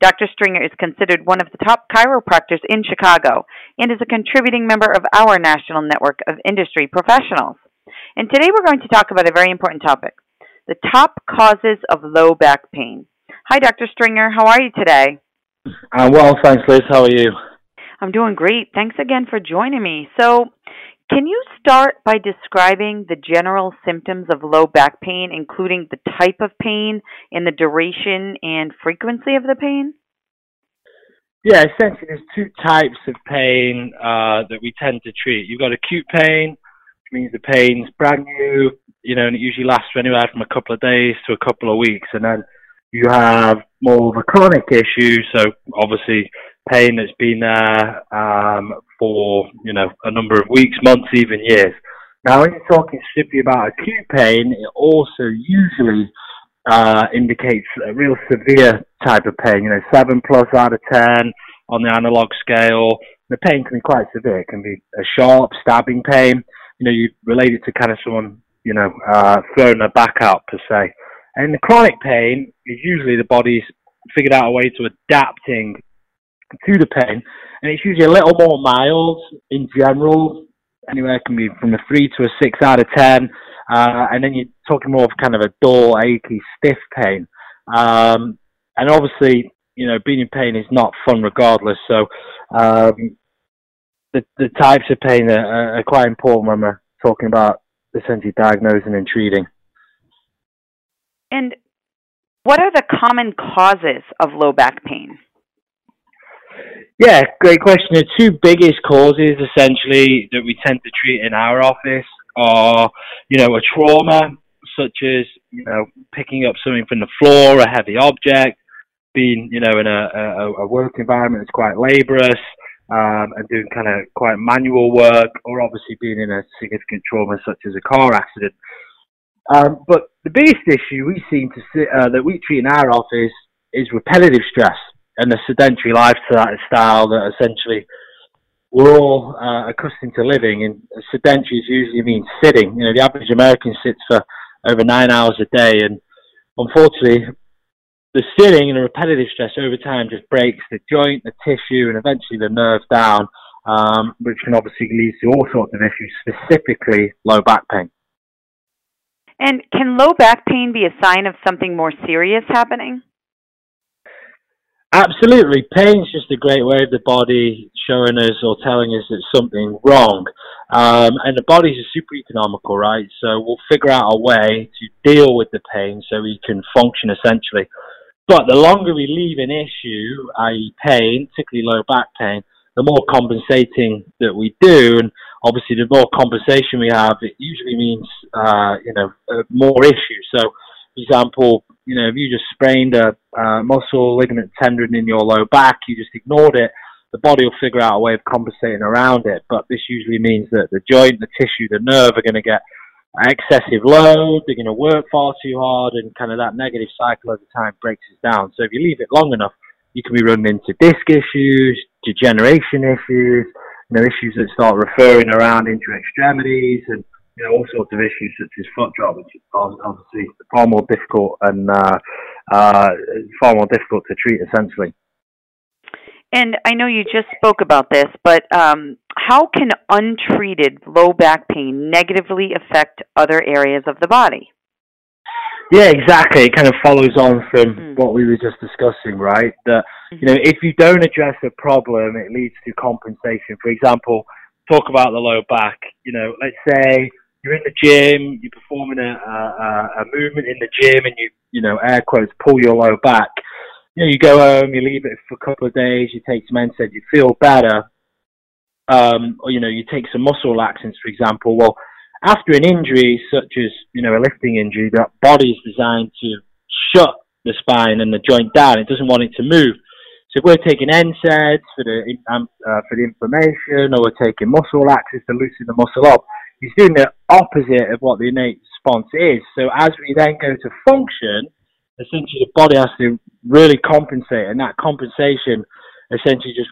Dr. Stringer is considered one of the top chiropractors in Chicago and is a contributing member of our national network of industry professionals. And today we're going to talk about a very important topic the top causes of low back pain. Hi, Dr. Stringer. How are you today? I'm well, thanks, Liz. How are you? I'm doing great. Thanks again for joining me. So, can you start by describing the general symptoms of low back pain, including the type of pain and the duration and frequency of the pain? Yeah, essentially, there's two types of pain uh, that we tend to treat. You've got acute pain, which means the pain's brand new, you know, and it usually lasts for anywhere from a couple of days to a couple of weeks. And then you have more of a chronic issue, so obviously pain that's been there um, for, you know, a number of weeks, months, even years. Now, when you're talking specifically about acute pain, it also usually uh, indicates a real severe type of pain, you know, 7 plus out of 10 on the analog scale. The pain can be quite severe. It can be a sharp stabbing pain you know, you relate it to kind of someone, you know, uh, throwing their back out per se. And the chronic pain is usually the body's figured out a way to adapting to the pain, and it's usually a little more mild in general. Anywhere can be from a three to a six out of ten, uh, and then you're talking more of kind of a dull, achy, stiff pain. Um, and obviously, you know, being in pain is not fun regardless. So, um, the, the types of pain are, are quite important when we're talking about essentially diagnosing and treating. And what are the common causes of low back pain? Yeah, great question. The two biggest causes essentially that we tend to treat in our office are, you know, a trauma such as, you know, picking up something from the floor, a heavy object, being, you know, in a, a, a work environment that's quite laborious, um, and doing kind of quite manual work, or obviously being in a significant trauma such as a car accident. Um, but the biggest issue we seem to see, uh, that we treat in our office is repetitive stress and the sedentary lifestyle that essentially we're all uh, accustomed to living. And sedentary usually means sitting. You know, the average American sits for over nine hours a day, and unfortunately, the sitting and the repetitive stress over time just breaks the joint, the tissue, and eventually the nerve down, um, which can obviously lead to all sorts of issues, specifically low back pain. And can low back pain be a sign of something more serious happening? Absolutely. Pain is just a great way of the body showing us or telling us that something wrong. Um, and the body's super economical, right? So we'll figure out a way to deal with the pain so we can function essentially. But the longer we leave an issue, i.e., pain, particularly low back pain, the more compensating that we do, and obviously the more compensation we have, it usually means uh, you know uh, more issues. So, for example, you know if you just sprained a uh, muscle, ligament, tendon in your low back, you just ignored it, the body will figure out a way of compensating around it. But this usually means that the joint, the tissue, the nerve are going to get excessive load, they're going to work far too hard, and kind of that negative cycle over time breaks us down. So if you leave it long enough, you can be running into disc issues, degeneration issues, you know, issues that start referring around into extremities, and you know, all sorts of issues such as foot drop, which is obviously far more difficult and uh, uh, far more difficult to treat, essentially. And I know you just spoke about this, but um, how can untreated low back pain negatively affect other areas of the body? Yeah, exactly. It kind of follows on from mm. what we were just discussing, right? That mm-hmm. you know, if you don't address a problem, it leads to compensation. For example, talk about the low back. You know, let's say you're in the gym, you're performing a, a, a movement in the gym, and you, you know, air quotes, pull your low back. You know, you go home, you leave it for a couple of days, you take some NSAID, you feel better, um, or you know, you take some muscle laxants, for example. Well, after an injury such as you know a lifting injury, that body is designed to shut the spine and the joint down. It doesn't want it to move. So if we're taking NSAIDs for the um, uh, for the inflammation, or we're taking muscle laxatives to loosen the muscle up, he's doing the opposite of what the innate response is. So as we then go to function, essentially the body has to really compensate, and that compensation essentially just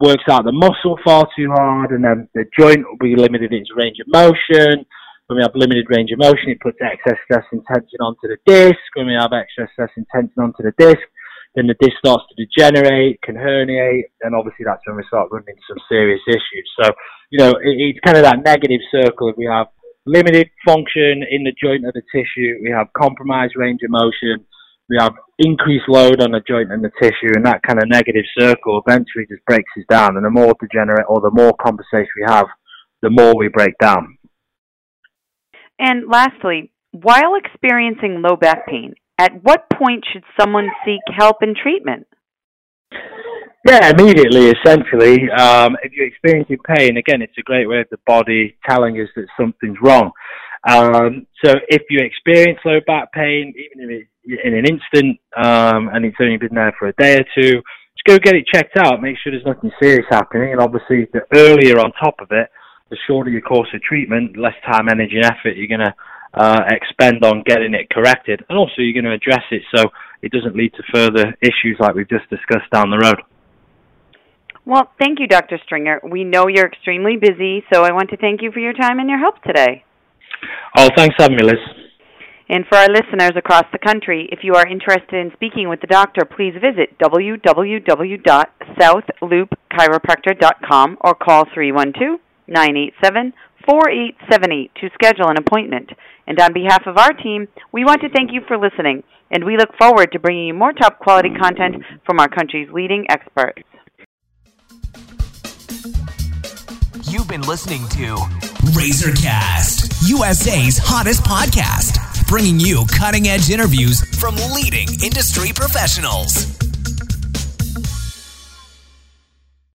works out the muscle far too hard, and then the joint will be limited in its range of motion. When we have limited range of motion, it puts excess stress and tension onto the disc. When we have excess stress and tension onto the disc, then the disc starts to degenerate, can herniate, and obviously that's when we start running into some serious issues. So, you know, it, it's kind of that negative circle. If we have limited function in the joint or the tissue, we have compromised range of motion, we have increased load on the joint and the tissue, and that kind of negative circle eventually just breaks us down. And the more degenerate or the more compensation we have, the more we break down. And lastly, while experiencing low back pain, at what point should someone seek help and treatment? Yeah, immediately, essentially. Um, if you're experiencing pain, again, it's a great way of the body telling us that something's wrong. Um, so if you experience low back pain, even if it's in an instant, um, and it's only been there for a day or two, just go get it checked out. Make sure there's nothing serious happening. And obviously, the earlier on top of it, the shorter your course of treatment, the less time, energy, and effort you're going to uh, expend on getting it corrected, and also you're going to address it so it doesn't lead to further issues like we've just discussed down the road. Well, thank you, Dr. Stringer. We know you're extremely busy, so I want to thank you for your time and your help today. Oh, thanks for having me, Liz. And for our listeners across the country, if you are interested in speaking with the doctor, please visit www.southloopchiropractor.com or call 312 987 4878 to schedule an appointment. And on behalf of our team, we want to thank you for listening, and we look forward to bringing you more top quality content from our country's leading experts. Been listening to Razorcast, USA's hottest podcast, bringing you cutting edge interviews from leading industry professionals.